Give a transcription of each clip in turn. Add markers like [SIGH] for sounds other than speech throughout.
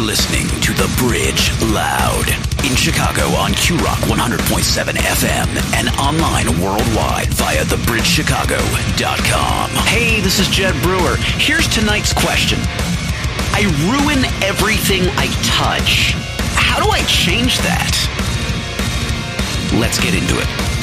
listening to The Bridge Loud in Chicago on Q Rock 100.7 FM and online worldwide via thebridgechicago.com. Hey, this is Jed Brewer. Here's tonight's question I ruin everything I touch. How do I change that? Let's get into it.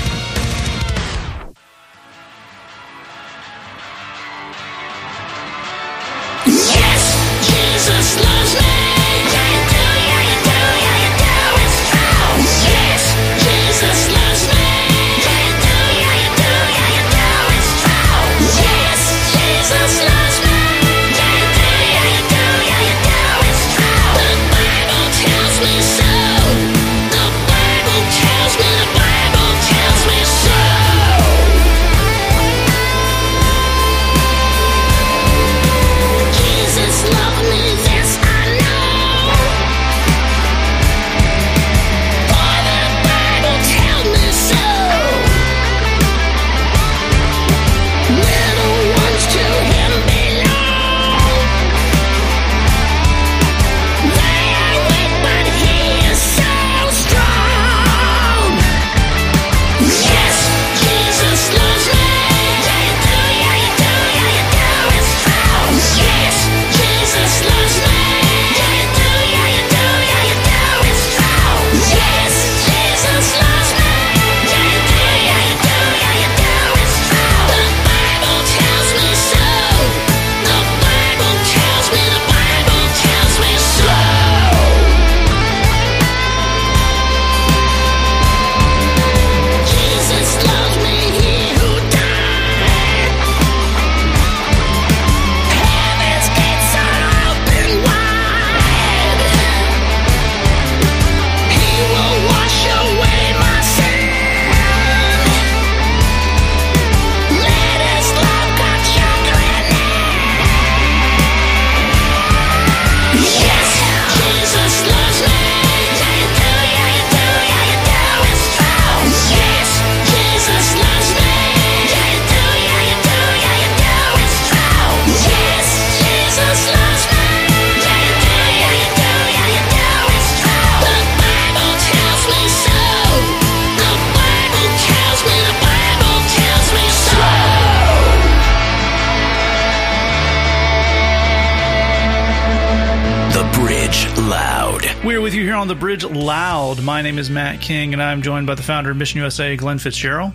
My name is Matt King, and I'm joined by the founder of Mission USA, Glen Fitzgerald.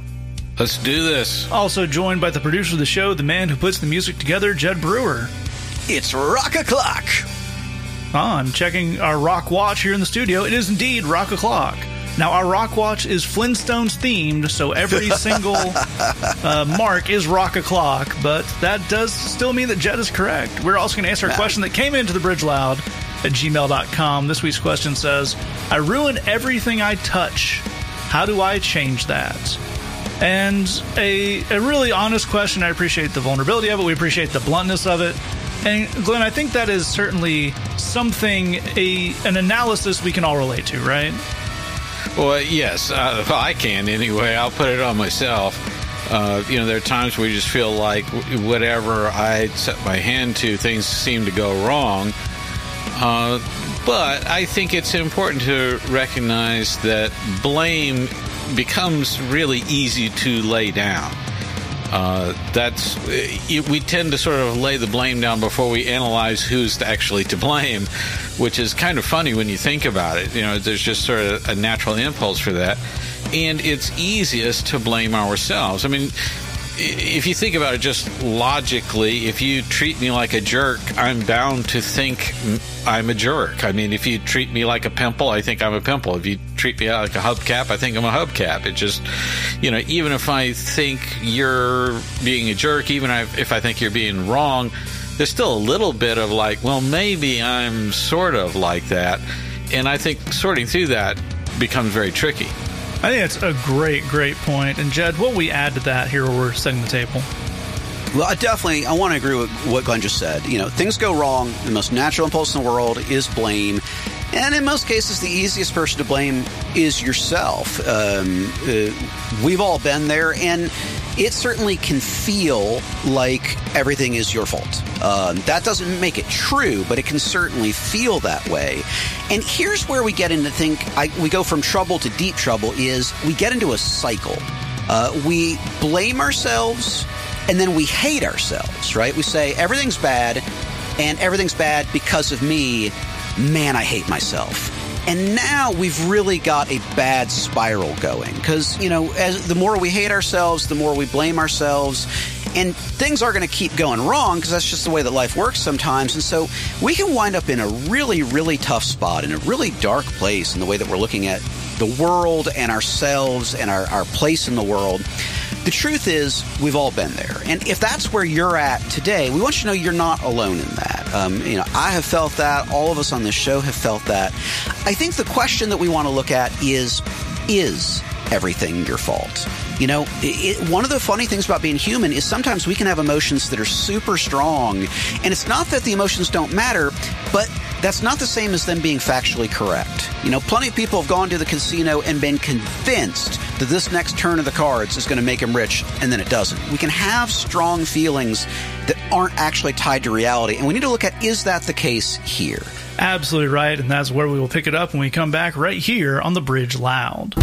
Let's do this. Also joined by the producer of the show, the man who puts the music together, Jed Brewer. It's Rock O'Clock. Ah, I'm checking our rock watch here in the studio. It is indeed rock o'clock. Now, our rock watch is Flintstones themed, so every [LAUGHS] single uh, mark is rock o'clock, but that does still mean that Jed is correct. We're also going to answer a question that came into the bridge loud at gmail.com. This week's question says, I ruin everything I touch. How do I change that? And a, a really honest question. I appreciate the vulnerability of it. We appreciate the bluntness of it. And Glen, I think that is certainly something, a an analysis we can all relate to, right? Well, yes, uh, I can anyway. I'll put it on myself. Uh, you know, there are times where you just feel like whatever I set my hand to, things seem to go wrong. Uh, but I think it's important to recognize that blame becomes really easy to lay down. Uh, that's it, we tend to sort of lay the blame down before we analyze who's actually to blame, which is kind of funny when you think about it. You know, there's just sort of a natural impulse for that, and it's easiest to blame ourselves. I mean, if you think about it just logically, if you treat me like a jerk, I'm bound to think I'm a jerk. I mean, if you treat me like a pimple, I think I'm a pimple. If you treat me like a hubcap, I think I'm a hubcap. It just, you know, even if I think you're being a jerk, even if I think you're being wrong, there's still a little bit of like, well, maybe I'm sort of like that. And I think sorting through that becomes very tricky. I think that's a great, great point. And Jed, what we add to that here where we're setting the table? Well, I definitely, I want to agree with what Glen just said. You know, things go wrong. The most natural impulse in the world is blame. And in most cases, the easiest person to blame is yourself. Um, uh, we've all been there. And it certainly can feel like everything is your fault. Um, that doesn't make it true, but it can certainly feel that way. And here's where we get into think I, we go from trouble to deep trouble is we get into a cycle. Uh, we blame ourselves and then we hate ourselves, right? We say everything's bad and everything's bad because of me. Man, I hate myself. And now we've really got a bad spiral going because, you know, as the more we hate ourselves, the more we blame ourselves. And things are going to keep going wrong because that's just the way that life works sometimes. And so we can wind up in a really, really tough spot, in a really dark place in the way that we're looking at the world and ourselves and our, our place in the world. The truth is, we've all been there. And if that's where you're at today, we want you to know you're not alone in that. Um, you know, I have felt that. All of us on this show have felt that. I think the question that we want to look at is, is everything your fault? You know, it, one of the funny things about being human is sometimes we can have emotions that are super strong. And it's not that the emotions don't matter, but that's not the same as them being factually correct. You know, plenty of people have gone to the casino and been convinced that this next turn of the cards is going to make them rich, and then it doesn't. We can have strong feelings that aren't actually tied to reality, and we need to look at is that the case here? Absolutely right, and that's where we will pick it up when we come back right here on the Bridge Loud.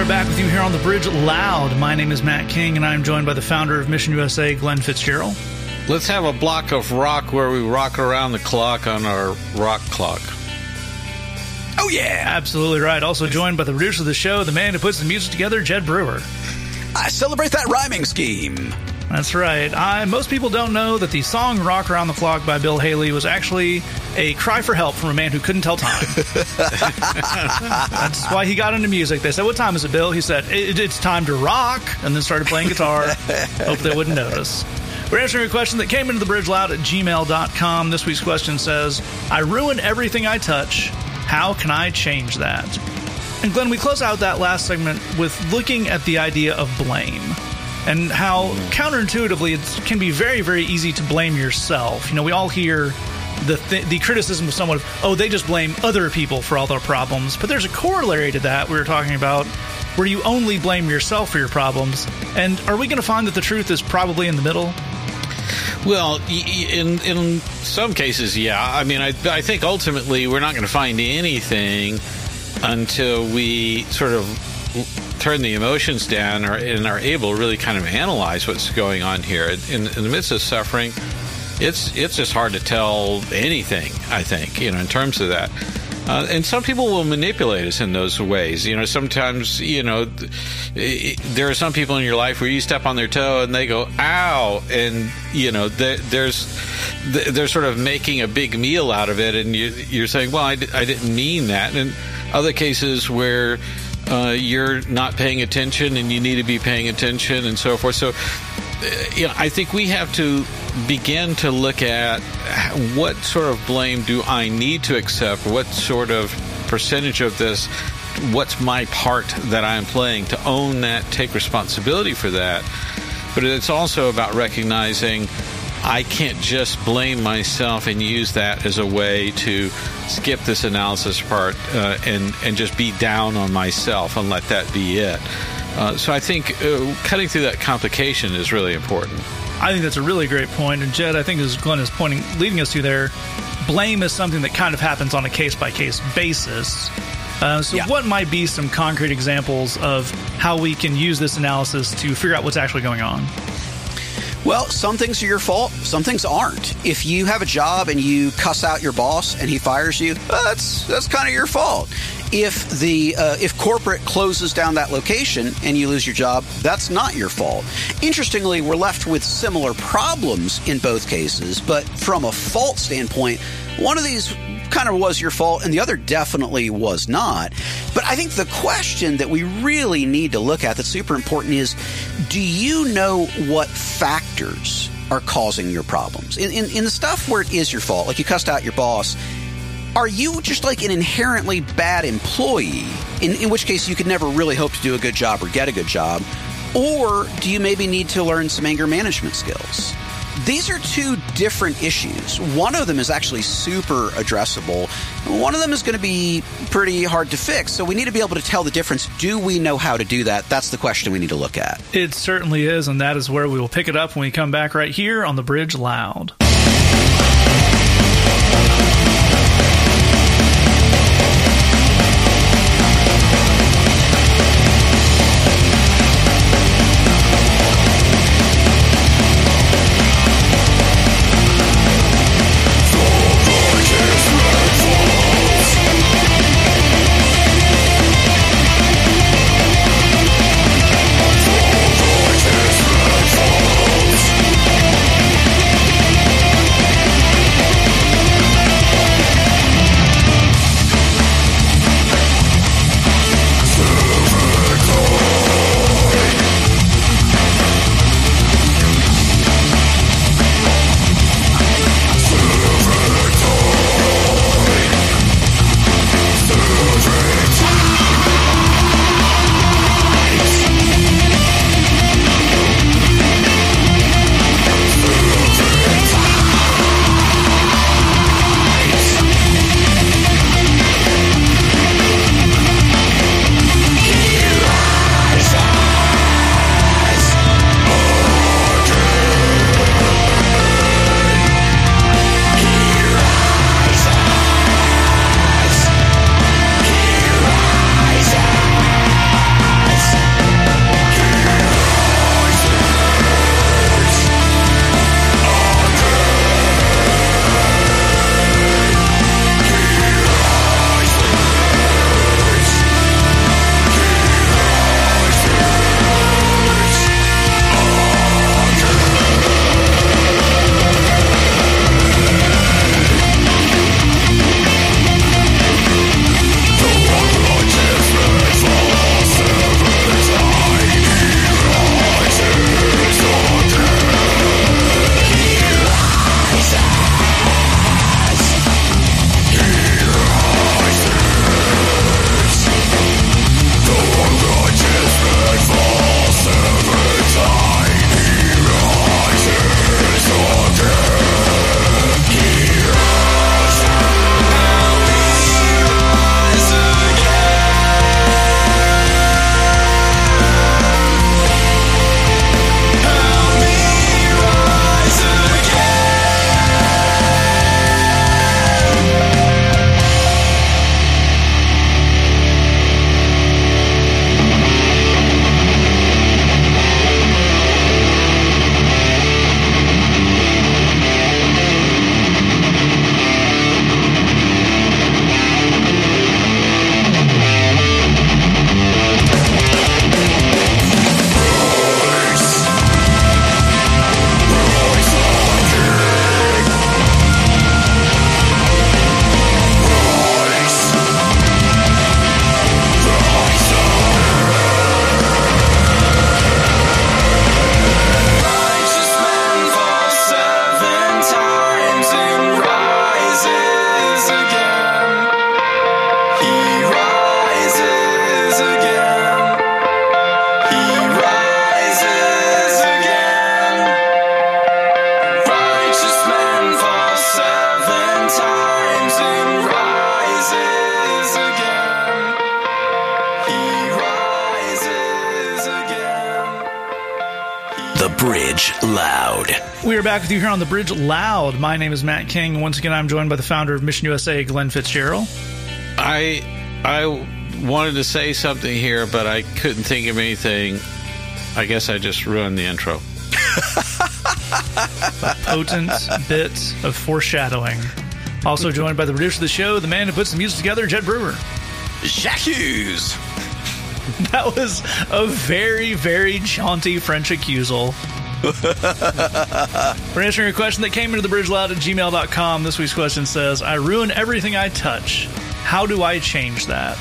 Are back with you here on the bridge loud. My name is Matt King, and I'm joined by the founder of Mission USA, Glen Fitzgerald. Let's have a block of rock where we rock around the clock on our rock clock. Oh yeah, Absolutely right. Also joined by the producer of the show, the man who puts the music together, Jed Brewer. I celebrate that rhyming scheme. That's right. I, most people don't know that the song Rock Around the Clock by Bill Haley was actually a cry for help from a man who couldn't tell time. [LAUGHS] That's why he got into music. They said, What time is it, Bill? He said, it, It's time to rock, and then started playing guitar. [LAUGHS] Hope they wouldn't notice. We're answering a question that came into the bridge loud at gmail.com. This week's question says, I ruin everything I touch. How can I change that? And Glen, we close out that last segment with looking at the idea of blame and how counterintuitively it can be very, very easy to blame yourself. You know, we all hear the th- the criticism of someone of, oh, they just blame other people for all their problems. But there's a corollary to that we were talking about where you only blame yourself for your problems. And are we going to find that the truth is probably in the middle? Well, in in some cases, yeah. I mean, I I think ultimately we're not going to find anything until we sort of turn the emotions down or, and are able to really kind of analyze what's going on here. In, in the midst of suffering, it's it's just hard to tell anything. I think you know in terms of that. Uh, and some people will manipulate us in those ways. You know, sometimes, you know, there are some people in your life where you step on their toe and they go, ow. And, you know, there- there's, they're sort of making a big meal out of it. And you, you're saying, well, I, I didn't mean that. And other cases where, uh, you're not paying attention and you need to be paying attention and so forth. So, uh, you know, I think we have to begin to look at what sort of blame do I need to accept? What sort of percentage of this? What's my part that I'm playing to own that, take responsibility for that? But it's also about recognizing I can't just blame myself and use that as a way to skip this analysis part uh, and and just be down on myself and let that be it. Uh, so I think uh, cutting through that complication is really important. I think that's a really great. And Jed, I think as Glen is pointing, leading us to there, blame is something that kind of happens on a case by case basis. Uh, so, Yeah. what might be some concrete examples of how we can use this analysis to figure out what's actually going on? Well, some things are your fault, some things aren't. If you have a job and you cuss out your boss and he fires you, uh, that's that's kind of your fault. If the uh, if corporate closes down that location and you lose your job, that's not your fault. Interestingly, we're left with similar problems in both cases, but from a fault standpoint, one of these kind of was your fault and the other definitely was not. But I think the question that we really need to look at that's super important is do you know what factors are causing your problems? In, in, in the stuff where it is your fault, like you cussed out your boss, are you just like an inherently bad employee, in, in which case you could never really hope to do a good job or get a good job? Or do you maybe need to learn some anger management skills? These are two different issues. One of them is actually super addressable. One of them is going to be pretty hard to fix. So we need to be able to tell the difference. Do we know how to do that? That's the question we need to look at. It certainly is, and that is where we will pick it up when we come back right here on the Bridge Loud. With you here on the Bridge Loud. My name is Matt King. Once again, I'm joined by the founder of Mission USA, Glen Fitzgerald. I I wanted to say something here, but I couldn't think of anything. I guess I just ruined the intro. [LAUGHS] Potent bit of foreshadowing. Also joined by the producer of the show, the man who puts the music together, Jed Brewer. J'accuse. [LAUGHS] That was a very, very jaunty French accusal. [LAUGHS] We're answering a question that came into the bridgeloud at gmail.com. This week's question says, I ruin everything I touch. How do I change that?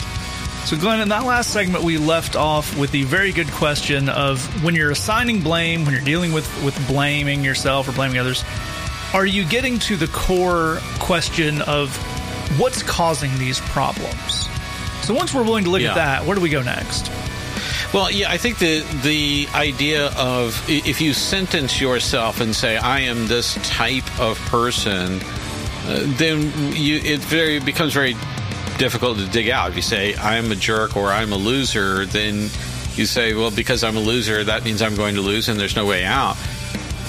So, Glen, in that last segment, we left off with the very good question of when you're assigning blame, when you're dealing with, with blaming yourself or blaming others, are you getting to the core question of what's causing these problems? So, once we're willing to look Yeah. at that, where do we go next? Well, yeah, I think the the idea of if you sentence yourself and say I am this type of person, uh, then you it very becomes very difficult to dig out. If you say I'm a jerk or I'm a loser, then you say, well, because I'm a loser, that means I'm going to lose, and there's no way out.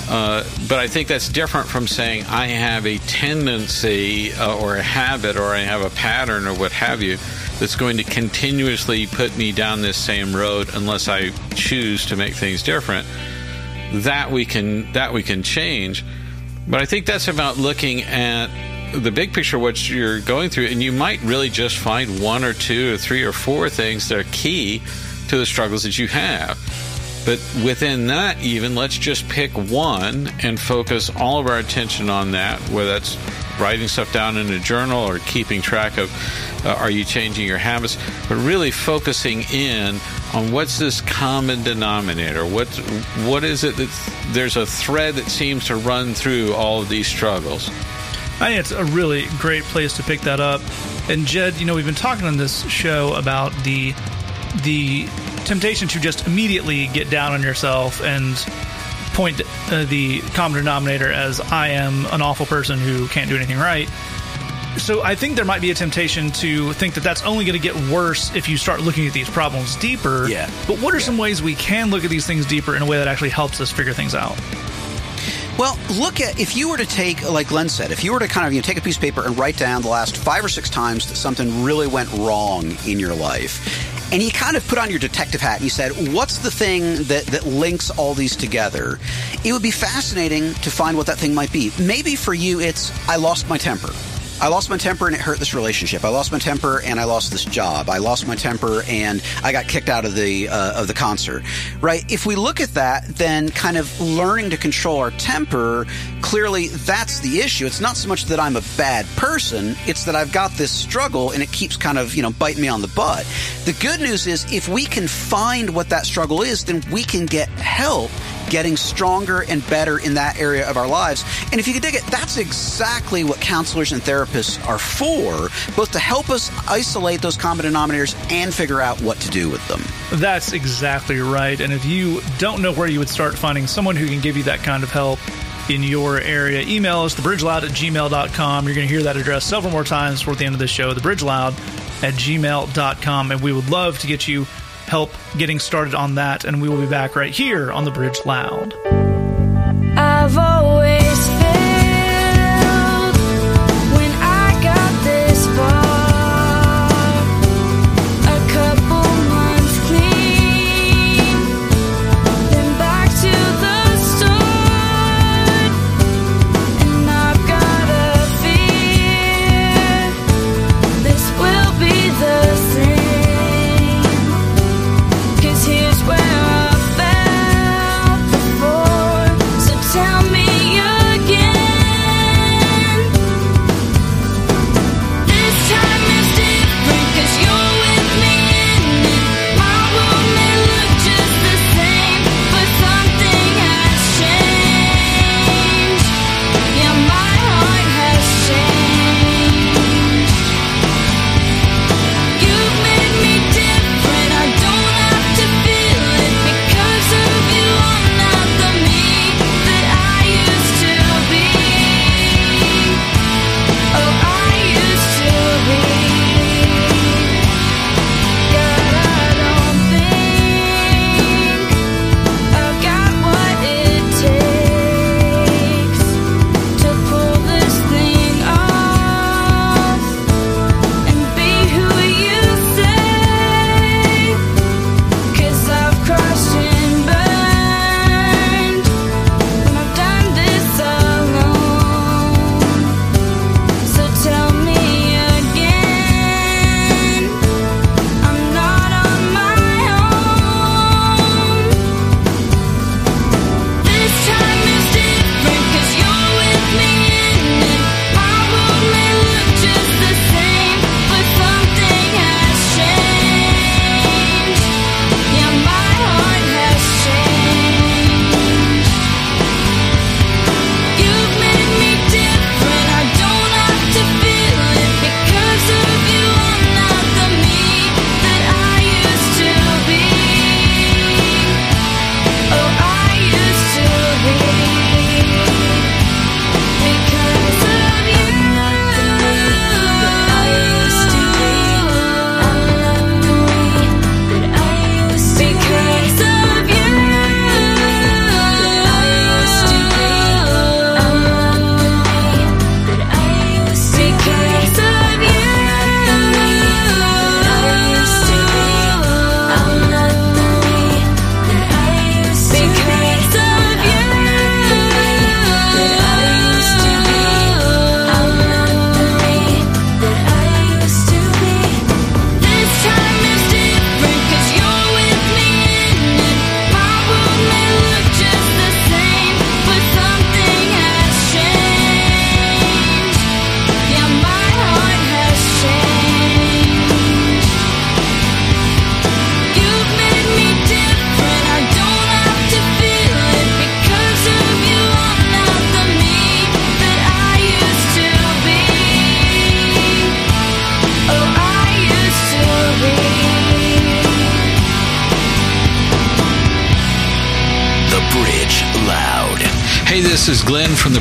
Uh, but I think that's different from saying I have a tendency uh, or a habit or I have a pattern or what have you that's going to continuously put me down this same road unless I choose to make things different. That we can that we can change. But I think that's about looking at the big picture, what you're going through, and you might really just find one or two or three or four things that are key to the struggles that you have. But within that, even, let's just pick one and focus all of our attention on that, whether that's writing stuff down in a journal or keeping track of uh, are you changing your habits, but really focusing in on what's this common denominator? What, what is it that there's a thread that seems to run through all of these struggles? I think it's a really great place to pick that up. And Jed, you know, we've been talking on this show about the the temptation to just immediately get down on yourself and point uh, the common denominator as I am an awful person who can't do anything right. So I think there might be a temptation to think that that's only going to get worse if you start looking at these problems deeper. Yeah. But what are some ways we can look at these things deeper in a way that actually helps us figure things out? Well, look at if you were to take, like Glen said, if you were to kind of you know, take a piece of paper and write down the last five or six times that something really went wrong in your life, and you kind of put on your detective hat and you said, "What's the thing that that links all these together?" It would be fascinating to find what that thing might be. Maybe for you, it's I lost my temper. I lost my temper and it hurt this relationship. I lost my temper and I lost this job. I lost my temper and I got kicked out of the uh, of the concert. Right? If we look at that, then kind of learning to control our temper, clearly that's the issue. It's not so much that I'm a bad person; it's that I've got this struggle and it keeps kind of you know biting me on the butt. The good news is if we can find what that struggle is, then we can get help getting stronger and better in that area of our lives. And if you can dig it, that's exactly what counselors and therapists are for, both to help us isolate those common denominators and figure out what to do with them. That's exactly right. And if you don't know where you would start finding someone who can give you that kind of help in your area, email us, thebridgeloud at gmail.com. You're going to hear that address several more times toward the end of this show, thebridgeloud at gmail.com. And we would love to get you help getting started on that. And we will be back right here on The Bridge Loud.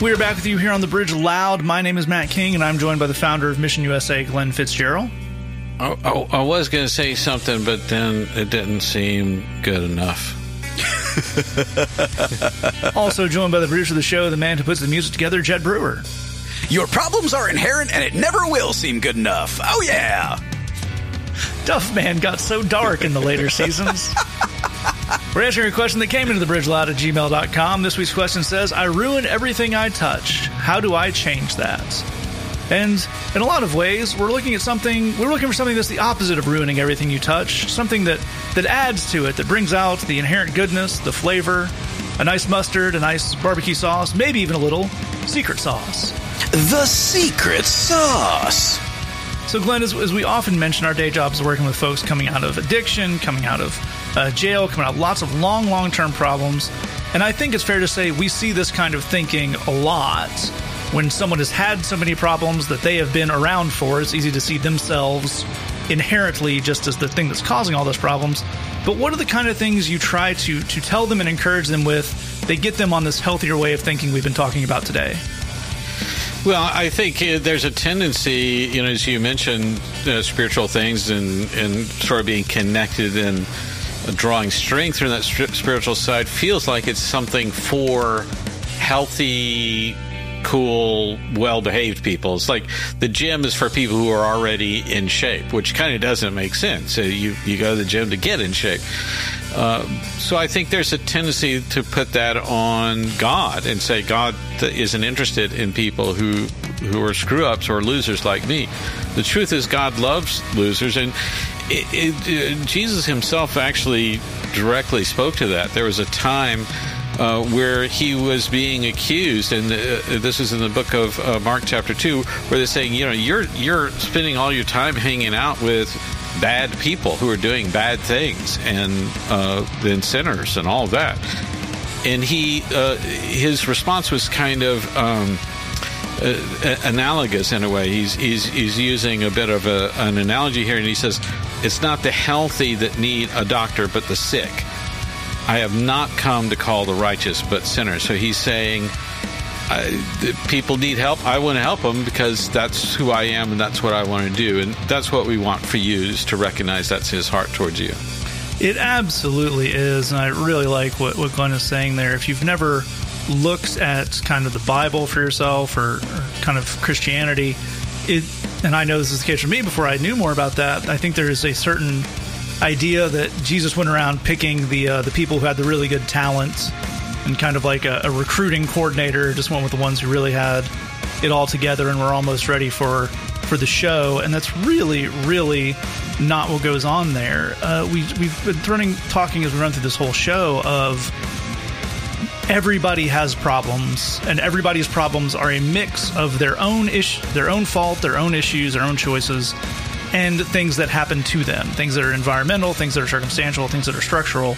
We're back with you here on the Bridge Loud. My name is Matt King, and I'm joined by the founder of Mission USA, Glen Fitzgerald. I, I, I was going to say something, but then it didn't seem good enough. [LAUGHS] Also joined by the producer of the show, the man who puts the music together, Jed Brewer. Your problems are inherent and it never will seem good enough. Oh, yeah. Duff Man got so dark in the later seasons. [LAUGHS] We're answering a question that came into the bridge loud at gmail.com. This week's question says, I ruin everything I touch. How do I change that? And in a lot of ways, we're looking at something, we're looking for something that's the opposite of ruining everything you touch, something that, that adds to it, that brings out the inherent goodness, the flavor, a nice mustard, a nice barbecue sauce, maybe even a little secret sauce. The secret sauce. So, Glen, as, as we often mention, our day jobs working with folks coming out of addiction, coming out of uh, jail, coming out lots of long, long term problems. And I think it's fair to say we see this kind of thinking a lot. When someone has had so many problems that they have been around for, it's easy to see themselves inherently just as the thing that's causing all those problems. But what are the kind of things you try to, to tell them and encourage them with that get them on this healthier way of thinking we've been talking about today? Well, I think uh, there's a tendency, you know, as you mentioned, uh, spiritual things and, and sort of being connected and drawing strength from that spiritual side feels like it's something for healthy, cool, well behaved people. It's like the gym is for people who are already in shape, which kind of doesn't make sense. So you, you go to the gym to get in shape. Uh, so I think there's a tendency to put that on God and say God isn't interested in people who who are screw ups or losers like me. The truth is God loves losers, and it, it, uh, Jesus Himself actually directly spoke to that. There was a time. Uh, where he was being accused, and uh, this is in the book of uh, Mark, chapter two, where they're saying, you know, you're you're spending all your time hanging out with bad people who are doing bad things and uh, then sinners and all that. And he, uh, his response was kind of um, uh, analogous in a way. He's he's he's using a bit of a, an analogy here, and he says, "It's not the healthy that need a doctor, but the sick. I have not come to call the righteous, but sinners." So he's saying. I, people need help. I want to help them because that's who I am and that's what I want to do. And that's what we want for you is to recognize that's his heart towards you. It absolutely is, and I really like what, what Glen is saying there. If you've never looked at kind of the Bible for yourself or, or kind of Christianity, it and I know this is the case for me before I knew more about that, I think there is a certain idea that Jesus went around picking the uh, the people who had the really good talents and kind of like a, a recruiting coordinator just went with the ones who really had it all together and were almost ready for for the show. And that's really really not what goes on there. Uh, we, we've been running talking as we run through this whole show of everybody has problems and everybody's problems are a mix of their own ish their own fault their own issues their own choices and things that happen to them. Things that are environmental things that are circumstantial things that are structural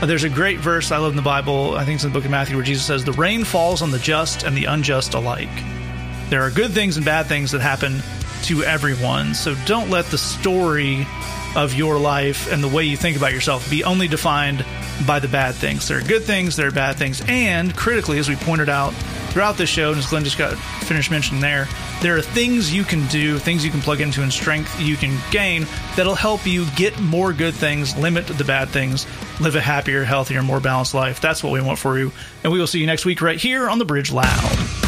Uh, there's a great verse I love in the Bible, I think it's in the book of Matthew, where Jesus says, The rain falls on the just and the unjust alike. There are good things and bad things that happen to everyone. So don't let the story of your life and the way you think about yourself be only defined by the bad things. There are good things, there are bad things. And critically, as we pointed out throughout this show, and as Glen just got finished mentioning there, there are things you can do, things you can plug into, and strength you can gain that'll help you get more good things, limit the bad things, live a happier, healthier, more balanced life. That's what we want for you. And we will see you next week right here on The Bridge Loud.